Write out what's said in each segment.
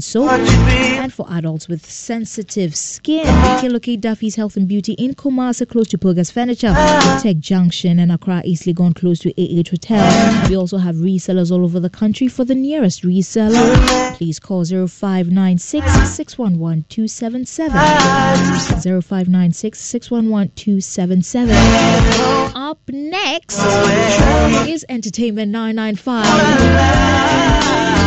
and. And for adults with sensitive skin, you can locate Duffy's Health and Beauty in Kumasi, close to Pogas Furniture, Tech Junction, and Accra, East gone close to AH Hotel. We also have resellers all over the country. For the nearest reseller, please call 0596 611 277. 0596 611 277. Up next is Entertainment 995.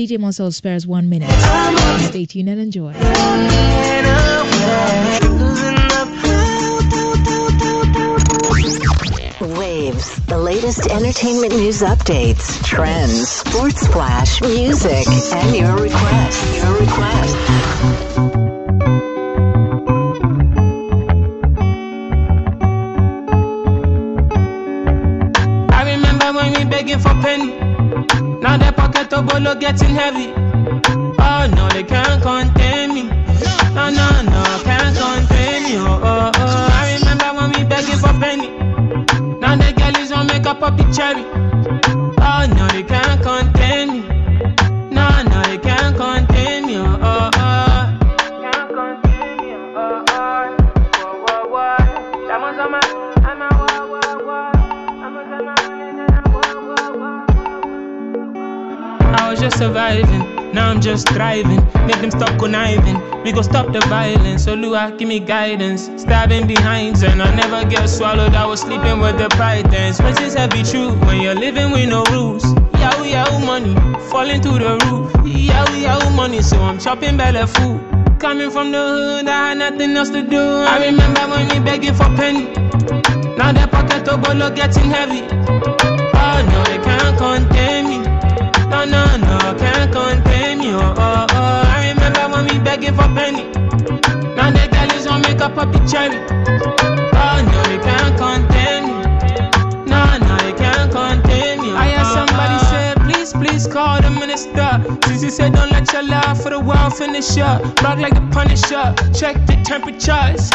DJ Marcel spares one minute. Stay tuned and enjoy. Waves, the latest entertainment news updates, trends, sports flash, music, and your request. Your request. I remember when we begging for penny. Now the pocket of bolo getting heavy. Oh no, they can't contain me. No, no, no, can't contain me. Oh, oh, oh. I remember when we begging for penny. Now the girl is on make up puppy cherry. Oh no, they can't contain me. No, no, they can't contain me. Oh, oh, oh. Just surviving, now I'm just thriving. Make them stop conniving. We go stop the violence. So Lua, give me guidance. Stabbing behind, and I never get swallowed. I was sleeping with the pythons. When it's heavy true, when you're living with no rules. Yahoo, yahoo money, falling through the roof. Yahoo, yahoo money, so I'm chopping belly food. Coming from the hood, I had nothing else to do. I remember when we begging for penny. Now the pocket of bolo getting heavy. Oh no, they can't contain Oh, oh, oh. I remember when we begging for penny. Now the girl is on make up puppy cherry. Oh no, they can't contain me. No, no, they can't contain me. I hear oh, somebody oh. say, please, please call the minister. Sissy said, don't let your love for the world finish up. Rock like the Punisher. Check the temperatures.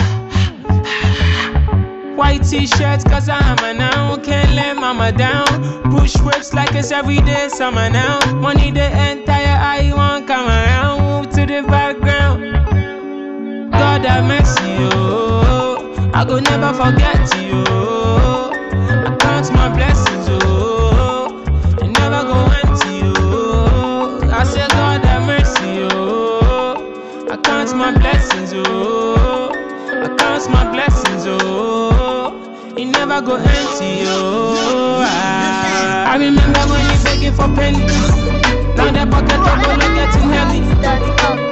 White t-shirts cause I'm a now Can't let mama down. Push whips like it's everyday summer now. Money the entire I want come around. Move to the background God have mercy, oh. I go never forget you, oh. I count my blessings, oh. They never go empty, oh. I say God have mercy, oh. I count my blessings, oh. I count my blessings, never go empty, oh ah. I, I remember when you begging for pennies. Now the pocket of bolo getting heavy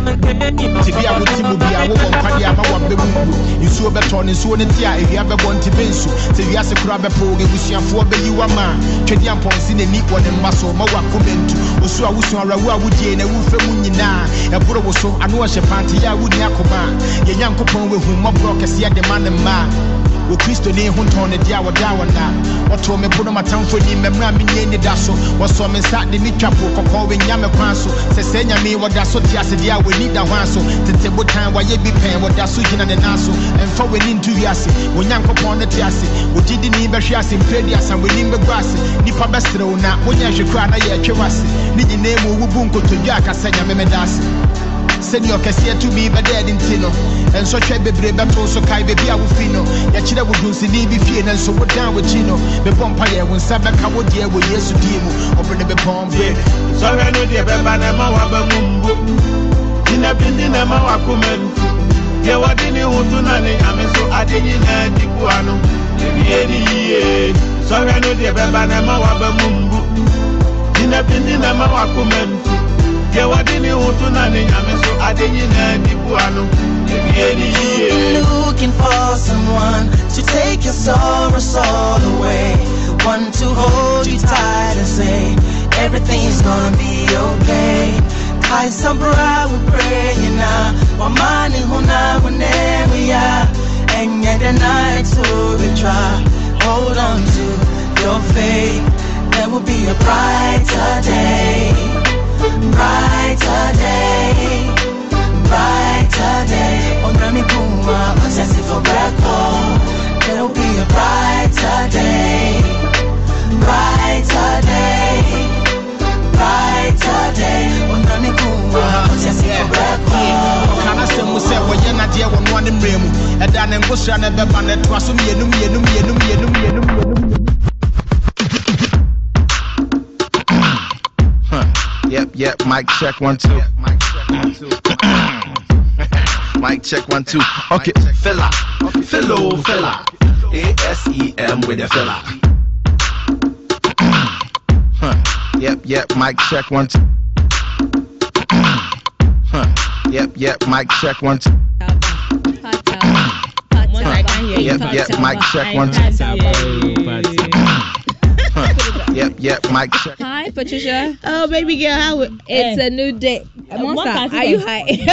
no, can't contain me nti bi a wote mu bi a wowɔ nkwade ama wɔbɛ mu wuro nsuo bɛtɔ ne nsuo no nti a awia bɛbɔ nti bɛnsu sɛ wiase kora bɛpɛ ebusuafoɔ bɛyi wama a twɛdi ampɔnse n'ani wɔ ne mma so ma wakoma ntu osu a wosu awerɛwo a wodie na wofɛ mu nyinaa. Ɛboro wo so ano ɔhyɛ panteyɛ a wonni akoma. A yɛ nyankopɔn wahu mmɔborɔ kɛseɛ de ma ne mmaa wɔ kristoni ho ntɔn ne deɛ a wɔda wɔ na. Wɔtoo me pono matamfo ni mmɛmmerɛ a menyɛ ni da so wɔsɔ me nsa de me twa po kɔkɔɔ wɔnya me kwan so sɛ sɛ nyame wɔda so te ase deɛ a w'ani da hɔ a so tete botan wɔyɛ bi pɛn wɔda so gyina ne nan so ɛmfa w'ani nto wiase onyankopɔn no te ase wogyidi ni bɛhwe ase mprɛdi asa w'anim bɛgu ase nnipa bɛserew na wonyɛ hwe kora na yɛatwe w'ase ne nyinaa mu wobu nkotodwa a ka nyame meda ase sɛnea ɔkɛseɛ tumi bɛda ɛde nti no. Ɛnsɔhwɛ bebree bɛto so kae baabi a wofi no. Yɛkyerɛ wo dunsini bi fie no nso wodan w'akyi no. Bɛbɔ mpa yɛ wo nsa bɛka wo deɛ wɔ yesu din mu. Ɔbene bɛpɔn bere sɔhwɛ no deɛ bɛba na ɛma waba mu mbo gyina pindi na ɛma wakoma ntu deɛ wɔde ne ho to na ne nyame so ade nyinaa di koa no ɛbie ne yie sɔhwɛ no deɛ bɛba na ɛma waba mu mbo gyina pindi na ɛma wakoma ntu deɛ wɔde ne ho to Looking for someone to take your sorrows all away. One to hold you tight and say, everything's gonna be okay. Kaisa bra we praying now, wamani huna whenever and yet the night so we try. Hold on to your faith, there will be a brighter day, brighter day, brighter day. 오늘 꿈과 obsessive forever. There'll be a brighter day, brighter day, brighter day. 오늘 꿈과 obsessive forever. asɛm mu yep. Mic check one two. Mic check one two. Mic check one two. Okay, fella, fellow fella. A S E M with a fella. Huh. Yep, yep. Mic check one two. Huh. Yep, yep. Mic check one two. Once I can hear you. Yep, yep. Mic check one two. Huh. Yep, yep. Mic check. Hi, Patricia. Oh, baby girl, how? it- It's eh, a new day. Monster, Monster, are you today.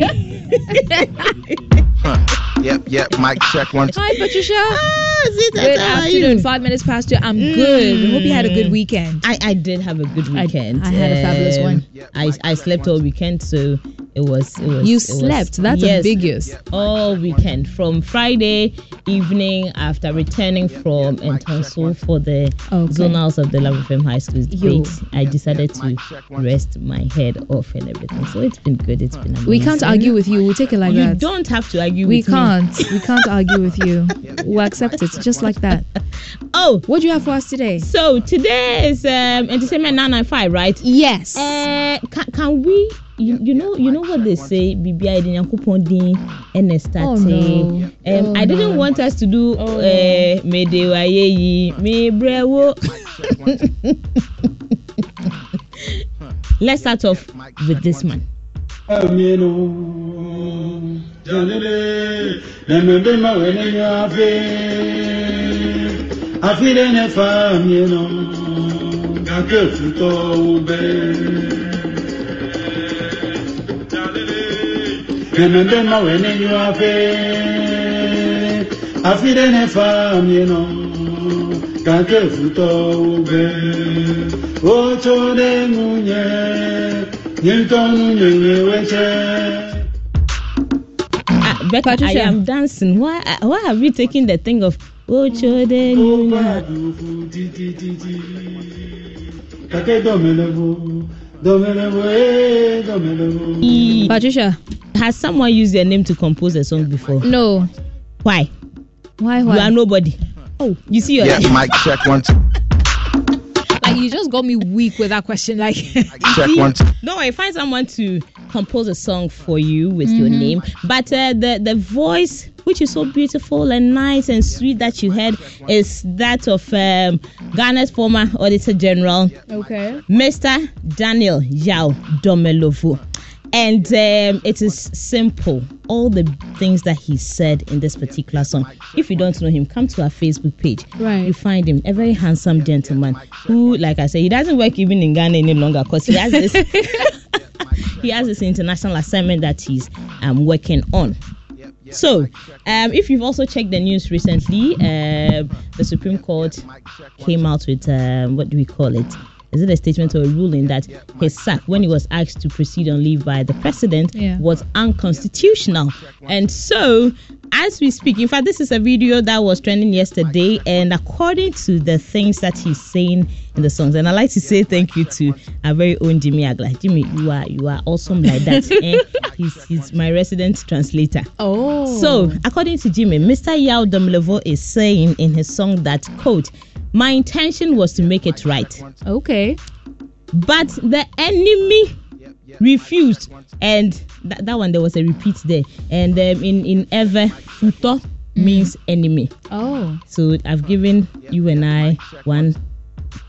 high? Huh. Yep, yep. Mic check one two. Hi, Patricia. Ah, sweetheart, Good afternoon. Five minutes past two. I'm good. Hope you had a good weekend. I, I did have a good weekend. I had a fabulous one. I, I slept all weekend, so it was it was. You it was- slept. That's yes, ambiguous. All weekend from Friday evening after returning from Entonso for the Okay. zonals of the Lavafem High School's Yo. debate. I decided to rest my head off and everything. So it's been good. It's been amazing. We can't argue with you. We'll take it like You that. You don't have to argue we with me. can't. We can't argue with you. We'll accept it just like that. Oh, What do you have for us today? so today is um, Entertainment 995, right? Yes. Uh, can, can we you, you know you know what they say bibia edi nyankopon din ɛna start Oh, no. um Oh, i didn't no. want us to do Oh, uh, mede waye yi. Me brewo let's start off with this man. mieno janele nemembe Remember my when you are fair. I feel in a farm, you know. Can't you foot over? Oh, to the moon, yeah. You don't know you. I am dancing. Why, why have we taken the thing of Ocho de Luna? Patricia. Has someone used your name to compose a song before No. why Why? Why? You are nobody oh you see your Yeah, mic check one two. like you just got me weak with that question. Like. Check one two. Don't worry, find someone to compose a song for you with your Mm-hmm. name. But uh, the the voice, which is so beautiful and nice and sweet that you heard, is that of um, Ghana's former Auditor General, okay. Mr. Daniel Yao Domelevo. And um, it is simple. All the things that he said in this particular song. If you don't know him, come to our Facebook page. Right. You find him a very handsome gentleman who, like I said, he doesn't work even in Ghana any longer because he has this he has this international assignment that he's um, working on. So, um, if you've also checked the news recently, um, the Supreme Court came out with um, what do we call it? Is it a statement or a ruling that his sack, when he was asked to proceed on leave by the president, Yeah. was unconstitutional? And so, as we speak, in fact, this is a video that was trending yesterday, and according to the things that he's saying in the songs, and I like to say thank you to our very own Jimmy Agla. Jimmy, you are you are awesome like that. eh? he's, he's my resident translator. Oh. So, according to Jimmy, Mr. Yao Domelevo is saying in his song that, quote, my intention was to make it right, Okay. but the enemy refused. And that, that one, there was a repeat there. And um, in, in Ewe, futo means enemy. Oh. So I've given you and I one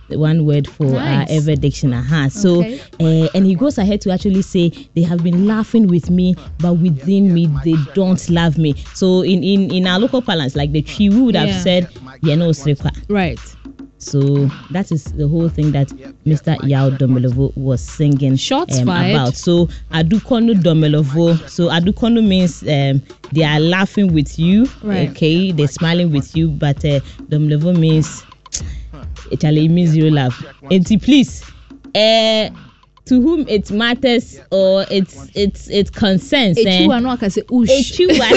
one word for Nice. our Ewe dictionary. Uh-huh. So Okay. uh, and he goes ahead to actually say they have been laughing with me, but within me they don't love me. So in in in our local parlance, like the Twi, we would have Yeah. said, "Yeah, no srepa." Right. So that is the whole thing that Mr. Yao Domelevo was singing Shots um, about. So Adukono Domelovo. So Adukono means um, they are laughing with you. Right. Okay, they're smiling with you, but uh, Domelovo means Charlie it means you laugh. And please, uh, to whom it matters or it's it's it concerns. eh, Echu ano aka say ush. Echiwa.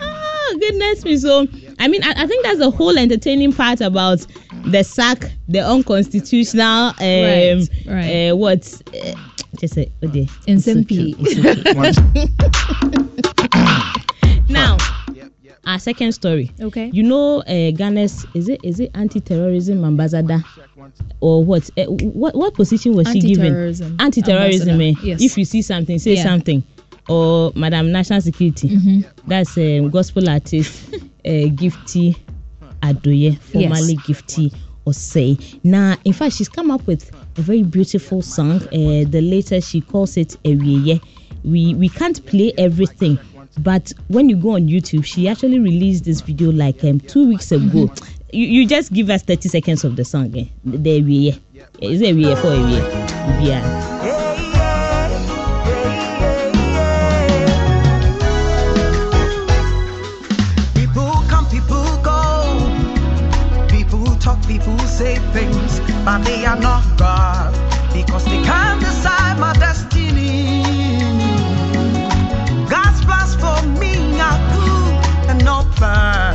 oh goodness me! So I mean, I, I think that's the whole entertaining part about the sack, the unconstitutional, um, Right, right. Uh, what? Uh, just say, oh dear. Nsempi. Now, our second story. Okay. You know, uh, Ghana's is it is it anti-terrorism ambassador or what? Uh, what what position was she given? Anti-terrorism Anti-terrorism. Eh? yes. If you see something, say Yeah. something. Or Madam National Security. Mm-hmm. That's um, gospel artist uh, Gifty Adorye, formerly Gifty Osei. Now, in fact, she's come up with a very beautiful song. Uh, the later she calls it Ewieye. We we can't play everything, but when you go on YouTube, she actually released this video like um, two weeks ago. You, you just give us 30 seconds of the song. Eh? The Ewieye. Is it Ewieye for Ewieye? Yeah. But they are not God because they can't decide my destiny. God's plans for me are good and not bad.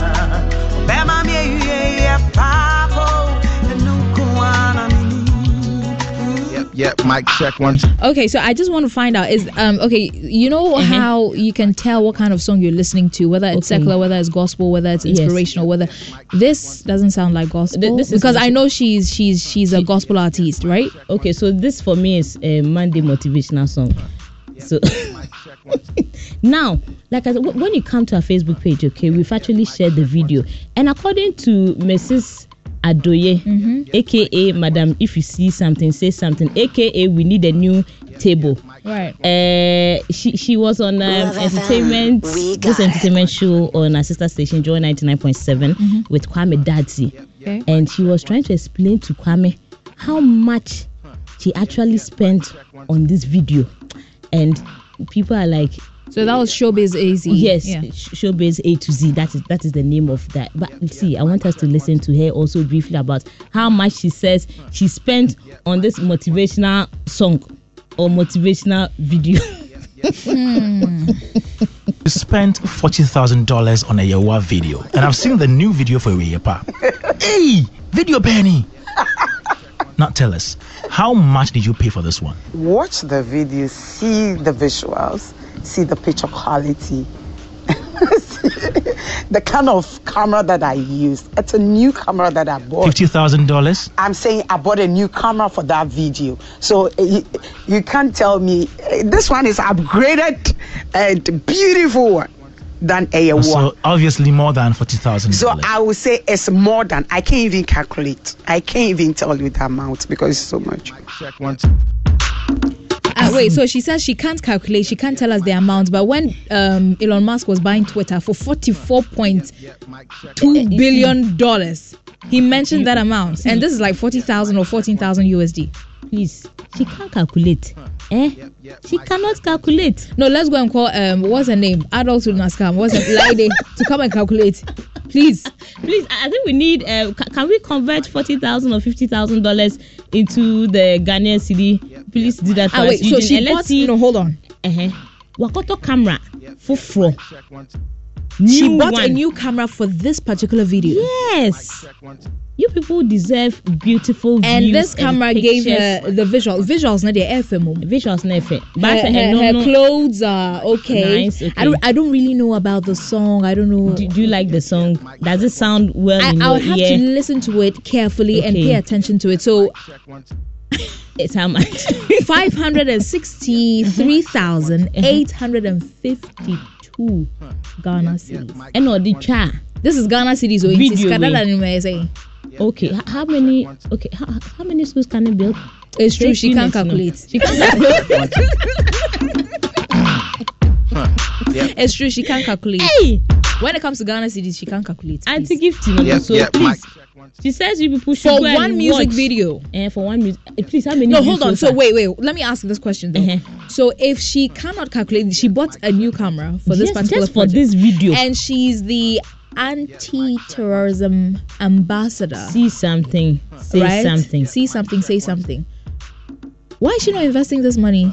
Mini. Yep, yep. Mic check one. Okay, so I just want to find out is um okay, you know how you can tell what kind of song you're listening to, whether it's Okay. secular, whether it's gospel, whether it's Yes. inspirational, whether this doesn't sound like gospel Th- this is because I know she's she's she's a gospel artist, right? Okay, so this for me is a Monday motivational song. So now, like I said, when you come to our Facebook page, okay, we've actually shared the video, and according to Mrs. Adorye, aka Madam, if you see something, say something, aka we need a new table. Right. Uh, she she was on um, entertainment this got it. entertainment show on our sister station Joy ninety nine point seven with Kwame Dadzie, Okay. and she was trying to explain to Kwame how much she actually spent on this video, and people are like, So that was Showbiz AZ. yes, Yeah. sh- Showbiz A to Z. That is that is the name of that. But see, I want us to listen to her also briefly about how much she says she spent on this motivational song or motivational video. You spent forty thousand dollars on a Yawa video, and I've seen the new video for Yepa. hey, video penny. now tell us, how much did you pay for this one? watch the video, see the visuals, see the picture quality, the kind of camera that I used. It's a new camera that I bought. Fifty thousand dollars. I'm saying I bought a new camera for that video. So uh, you, you can't tell me uh, this one is upgraded and beautiful one than a one. So obviously more than forty thousand So. I would say it's more than I can't even calculate. I can't even tell you the amount because it's so much. Check one. Wait, mm-hmm. so she says she can't calculate, she can't tell us the amount, but when um, Elon Musk was buying Twitter for forty-four point two billion dollars, he mm-hmm. mentioned that mm-hmm. amount, and this is like forty thousand or fourteen thousand USD. Please, she can't calculate. Eh? She cannot calculate. No, let's go and call um, what's her name? Adult to Naskam. What's her Lady to come and calculate, please. Please, I I think we need. Uh, can we convert forty thousand or fifty thousand dollars into the Ghanaian city? Please do that for Ah, us. wait, so Eugene, she and let's bought. see. No, hold on. Uh-huh. Wakoto camera fufro. She New bought a new camera for this particular video. Yes. You people deserve beautiful And views this camera gave pictures. her the visual. Visuals, not the FM. visuals nefe. Her, But her, eh, no, her clothes are okay. Nice, okay. I don't. I don't really know about the song. I don't know. do, do you like the song? Does it sound well I, in I'll your have ear? to listen to it carefully and pay attention to it. So It's how much? five hundred and sixty-three thousand eight hundred and fifty-two Ghana cedis. and or the cha. This is Ghana cedis. So Video it's way. Kadada say. Okay, h- how many? Okay, how, how many schools can it build? It's true. She can't calculate. She can't It's true. She can't calculate. Hey, When it comes to Ghana cedis, she can't calculate. Auntie please. Gifty, no, Yep, so yep, please. She says you people should For go one music watch. video. Eh, for one music. eh, Please, how many? No, hold on. So far? wait, wait. Let me ask this question though. Uh-huh. So if she cannot calculate, she bought a new camera for this Yes, particular just for project. this video. and she's the anti-terrorism ambassador. See something, say right? something. See something. Say something. Why is she not investing this money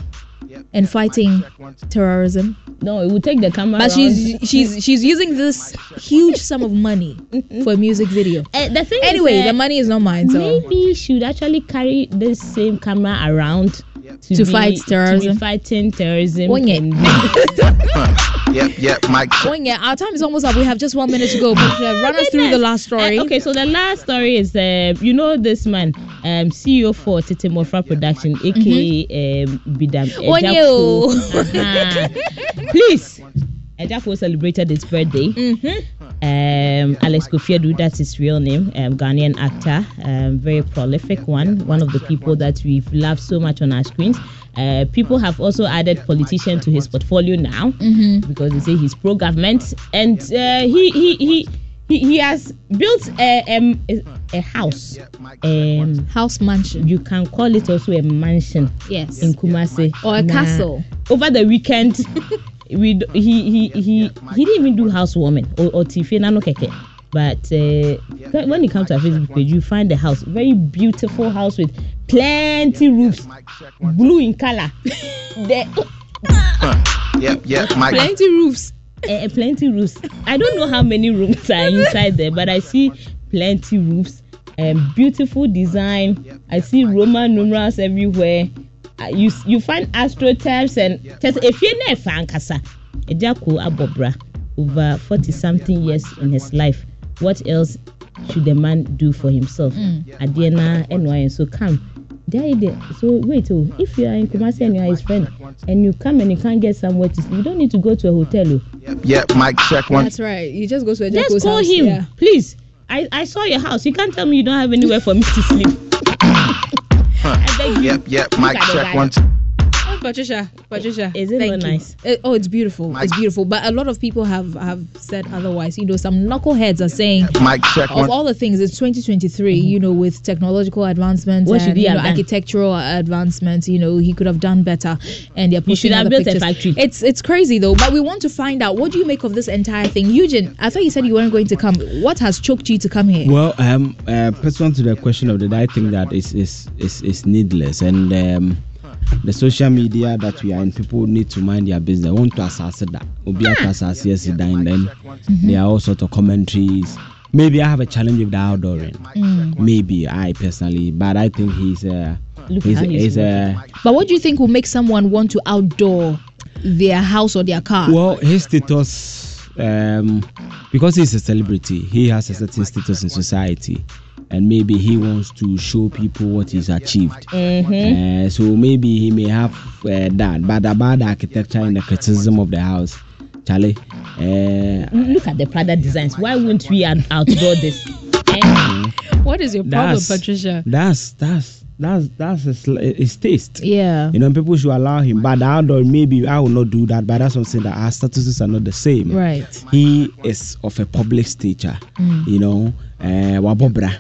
and fighting terrorism. No, it would take the camera. But she's she's she's using this huge sum of money for a music video. Uh, the thing Anyway, the money is not mine, so maybe should actually carry this same camera around to, To be- fight to terrorism. fighting terrorism. Onye. and- Yep, yep, Mike. Oh yeah, our time is almost up. We have just one minute to go. But, uh, run us through the last story. Uh, okay, so the last story is uh, you know this man, um, CEO for Tete Mofra Production, aka um, Bidam. Onyo. Ejafo. Uh-huh. Please, Ejafo celebrated his birthday. Um, Alex Kofi Adu, that's his real name, um, Ghanaian actor, um, very prolific one, one of the people that we've loved so much on our screens. Uh, people have also added politician to his portfolio now because they say he's pro-government, and uh, he, he he he he has built a um, a, a house. Um, House mansion. you can call it also a mansion Yes. in Kumasi Or a castle. Over the weekend, we he he he he didn't even do housewarming or or tife nano keke. But uh, when you come to our Facebook page, you find the house, very beautiful house with plenty roofs, blue in color. the, Yep, yep, Mike. Plenty roofs. uh, plenty roofs. I don't know how many rooms are inside there, but I see plenty roofs. Um, beautiful design. I see Roman numerals everywhere. Uh, you you find astroturfs and just if you're not a fan, kasa, Agya Koo Abobra, over forty something years in his life. What else should the man do for himself? Adiana NY, so come. There, there. So wait, oh, if you are in Kumasi and you are his friend, and you come and you can't get somewhere to sleep, you don't need to go to a hotel. Oh. Yep, yep, Mike. Check one. That's right. You just go to a Just call house. him, Yeah. please. I, I saw your house. You can't tell me you don't have anywhere for me to sleep. I beg you. Yep, yep, Mike. Check one. Patricia, Patricia, is it not you. nice? Uh, oh, it's beautiful. It's beautiful. But a lot of people have have said otherwise. You know, some knuckleheads are saying Mike. Check of one. all the things, it's 2023. You know, with technological advancements What should and he you know, architectural advancements, you know, he could have done better. And they're He should pushing have other built a factory. It's it's crazy though. But we want to find out what do you make of this entire thing, Eugene? I thought you said you weren't going to come. What has choked you to come here? Well, um, uh, pursuant to the question of the day, I think that is is is, is needless, and um, the social media that we are in, people need to mind their business. Want to assess that? Obi Ah. assess yes, then Mm-hmm. there are all sorts of commentaries. Maybe I have a challenge with the outdooring. Mm. Maybe I personally, but I think he's a Look he's, he's he's a But what do you think will make someone want to outdoor their house or their car? well his status um because he's a celebrity he has a certain status in society and maybe he wants to show people what he's achieved uh, so maybe he may have uh, that but about the architecture and the criticism of the house charlie uh, Look at the Prada designs. Why wouldn't we out- outdoor this? Eh? what is your problem, that's Patricia? that's that's that's that's his, his taste Yeah. you know people should allow him but the outdoor maybe i will not do that but that's what i'm saying that our statuses are not the same Right. he is of a public stature, Mm. you know, uh, wabobra.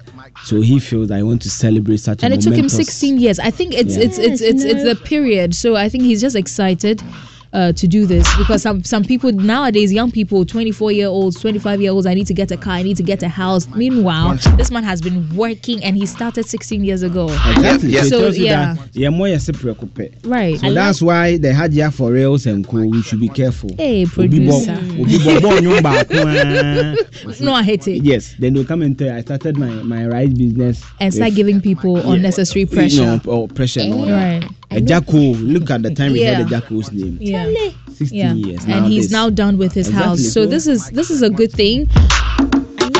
So he feels I want to celebrate such a and a it took him 16 years. I think it's Yeah. it's it's it's it's the period. So i think he's just excited uh, to do this because some some people nowadays young people 24 year olds 25 year olds i need to get a car i need to get a house meanwhile this man has been working and he started 16 years ago Exactly. Yeah, So, So, yeah. that yeah, more yes, preocupe. right So that's why the Hajia4Reall and co. We should be careful. hey producer obi bo- bo nyum baako, no i hate it Yes, then they'll come and tell you, I started my, my rice business. and start with- giving people unnecessary pressure You know, or pressure and all that. right A Jacko, look at the time we Yeah. heard the Jacko's name. yeah 16 yeah years. and he's this. now done with his Exactly. house so So- this is this is a good thing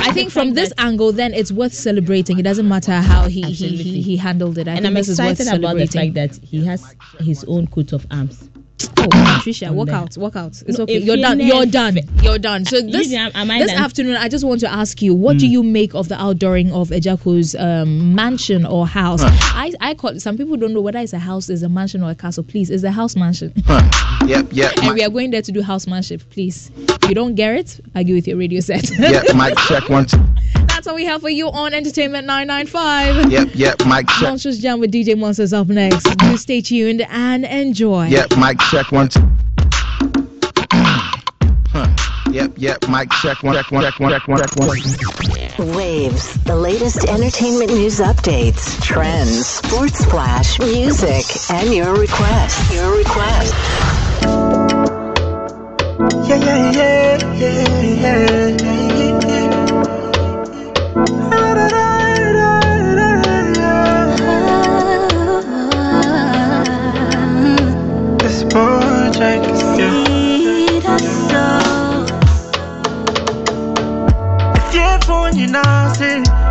I think from this angle, then it's worth celebrating. It doesn't matter how he he, he, he handled it. I and think I'm this is worth excited about the fact that he has his own coat of arms. Oh, Patricia, walk there. out, walk out. It's No, okay. You're done. You're done. You're done. So this am- am I this done? afternoon, I just want to ask you, what do you make of the outdooring of Agya Koo's um, mansion or house? I I call some people don't know whether it's a house, is a mansion or a castle. Please, it's a house mansion, Yep, yep, and we are going there to do housemanship. Please, if you don't get it, argue with your radio set. yeah, Mike. Check one. That's all we have for you on Entertainment 995. Yep, yep, Mike. Check. Monsters Jam with DJ Monsters up next. Do stay tuned and enjoy. Yep, Mike. Check one. Huh. Yep. Yep, yep. Mic check one, check one, check one, check one, check one. Waves, the latest entertainment news updates, trends, sports flash, music, and your request. Your request. Yeah, yeah, yeah, yeah, yeah, yeah. This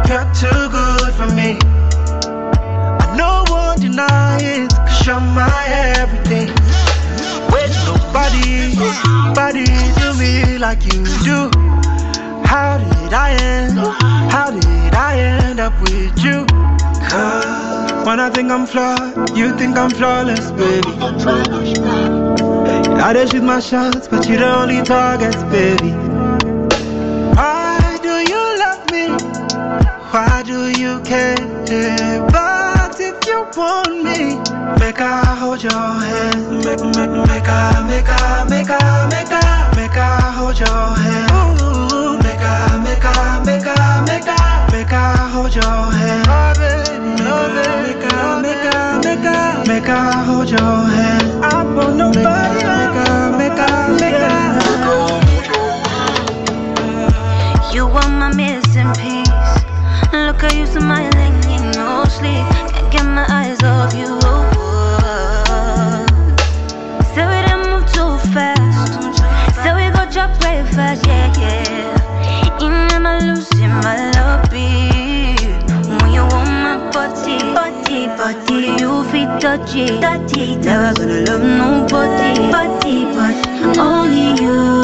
you're too good for me. I no one deny it, cause you're my everything. With nobody, nobody do me like you do. How did I end? How did I end up with you? Cause when I think I'm flawed, you think I'm flawless, baby. I just shoot my shots, but you're the only targets, baby. Why do you care? But if you want me, make I hold your hand. Make, make, make I, make I, make I, make I, make I hold your hand. Ooh, make I, make I, make I, make I, make I hold your hand. Oh, baby, oh, baby, make I, make I, make I, make I hold your hand. I want nobody. Make I, make I, make I. You are my missing piece. At you smiling in no sleep. Can't get my eyes off you. Say we didn't move too fast. Say we go drop very fast, yeah, yeah. You never losing my love beat. When you want my body, body, body, you feel touchy, touchy. Never gonna love nobody, body, but only you.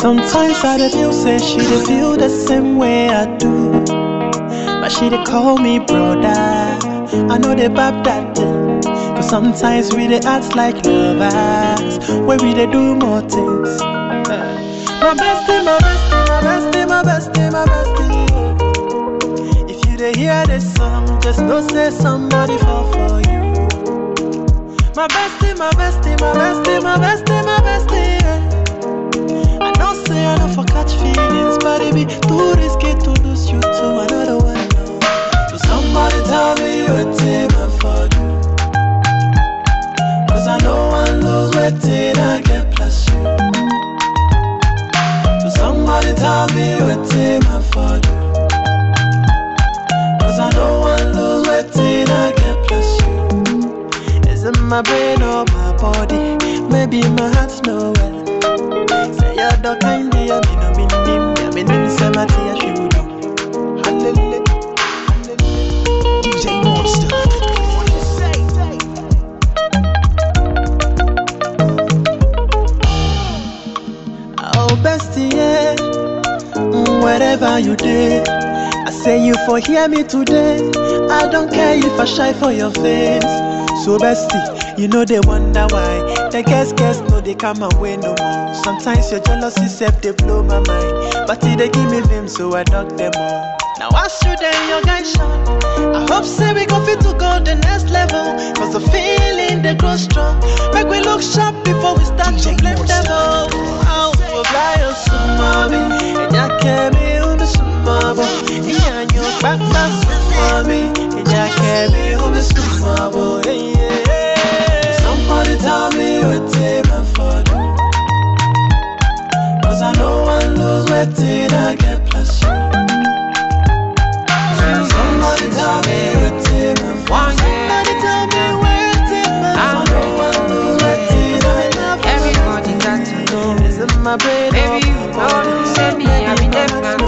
Sometimes I dey feel say she dey feel the same way I do. But she dey call me brother. I know they bab that thing. Cause sometimes we dey act like lovers. Where we dey do more things. My bestie, my bestie, my bestie, my bestie, my bestie. If you dey hear this song, just know say somebody fall for you. My bestie, my bestie, my bestie, my bestie, my bestie. yeah. I know say I don't for catch feelings, but it be too risky to lose you to another one. So somebody tell me what I for. Cause I know I lose waiting, I get plus you. So somebody tell me what I for. Cause I know I lose waiting, I get plus you. Is it my brain or my body? Maybe my heart's nowhere. Say you're the kind of me no mean him, yeah me name say my tea should do. Hallelujah. DJ Monster. What you say? Oh bestie, yeah. Mm, wherever you did, I say you for hear me today. I don't care if I shy for your face. So bestie, you know they wonder why. The guess guess no they come away no more. Sometimes your jealousy self they blow my mind, but they give me vim so I dug them all. Now I shoot them your guys shine. I hope say we go fit to go the next level. Cause the feeling they grow strong. Make we look sharp before we start to blame them all. Oh, oh, fly on some mommy. And I can't be on the some mama. Yeah, you back back some I can't be on the some mama. Yeah, yeah. Somebody tell me what they meant for do. Cause I know I lose I get plus you. Somebody tell me what they meant for Somebody tell me what they meant for I know I lose I get plus Everybody got to know. Is it my brain Baby, you body? know, oh, say me, I be there oh,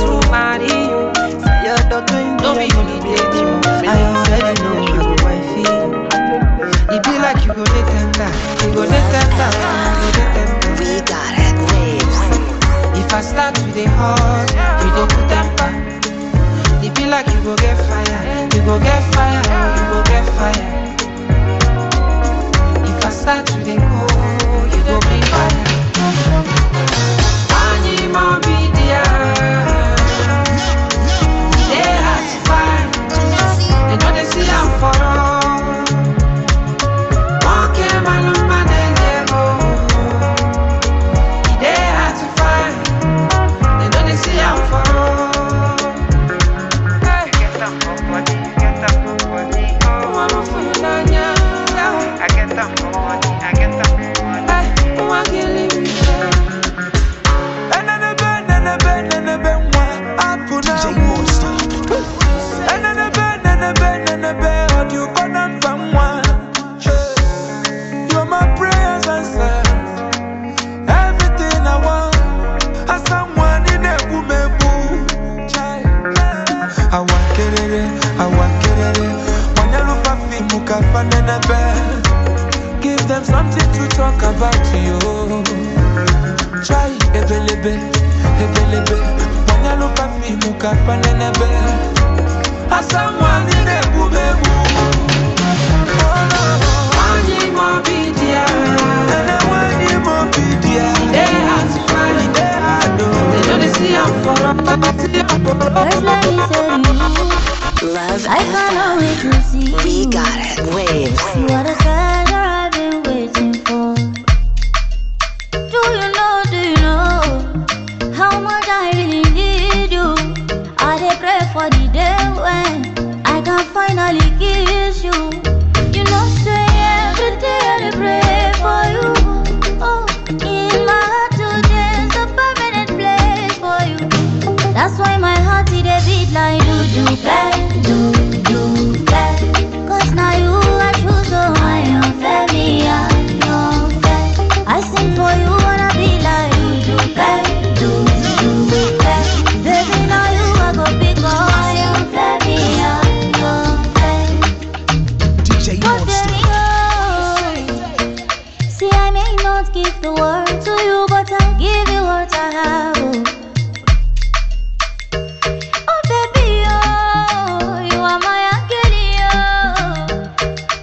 We got it. If I start with a go. It like you go get fire, you go get fire, you go get fire. If I start with a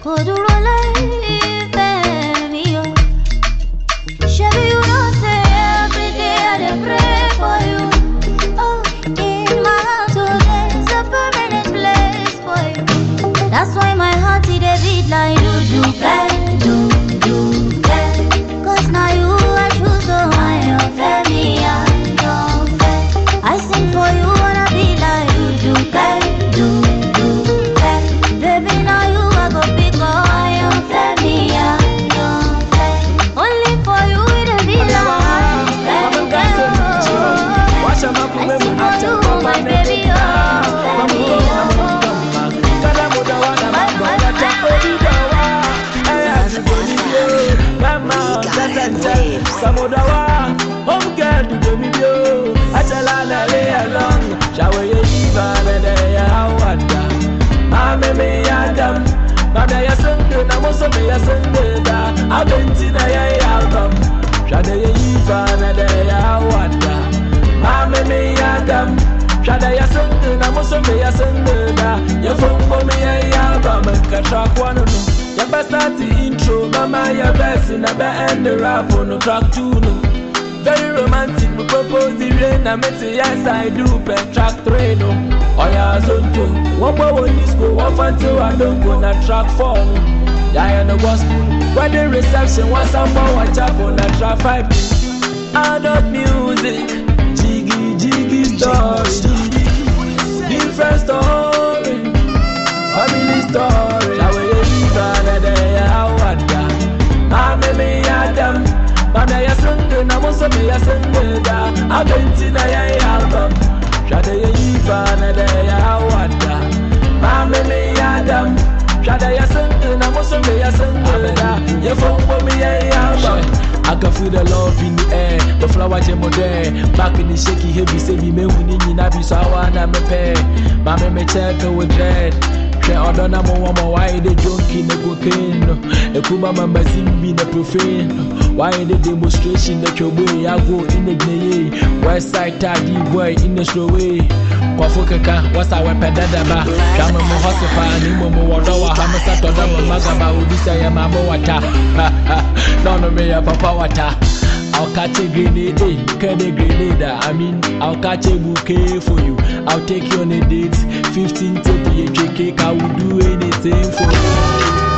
我都落泪。me a Sunday da I been to ya album. Shada ya yiva na da ya wanda Mame me ya dam Shada ya Sunday na musu me a Sunday da Ya fungo me ya uh, album Kasha kwa no Ya ba start intro mama ya verse na ba end the rap no track 2 no. Very romantic, we propose the rain I met the yes I do, but track three no. Oya zonto, one boy one disco, one fancy, I don't go na track four. no. die on the gospel. When the reception was someone watch up on the traffic. Adult music, jiggy jiggy story, different story, family story. I will leave on the day ah, ah, I want ya. I'm a me Adam, I'm a yasunde, I'm a sunde, I'm a sunde, I'm a sunde, I'm a sunde, Phone me, yeah, I can feel the love in the air. The flower my day. Back in the shaky heavy, say me me you, in a be so I wanna me pay. Mammy me check with dread. Hwɛ ɔdɔ na mowɔ ma wayɛ de jonki ne cocaine no ɛkuba mambasim bi ne profane. No wayɛ de demonstration ne twɛboe yago ine gyina yei westside tadi boy ine stroway kɔfo keka wɔsa wɛpɛ dadaba hwɛ me mo hɔse paa ne mmom wɔdɔ wɔ ha sɛ tɔdɔ me magaba obi sɛ yɛ ma mo wata na ɔno meyɛ papa wata I'll catch a grenade, eh, can a grenade. I mean, I'll catch a bouquet for you. I'll take you on a date. 15 to be a cake, I will do anything for you.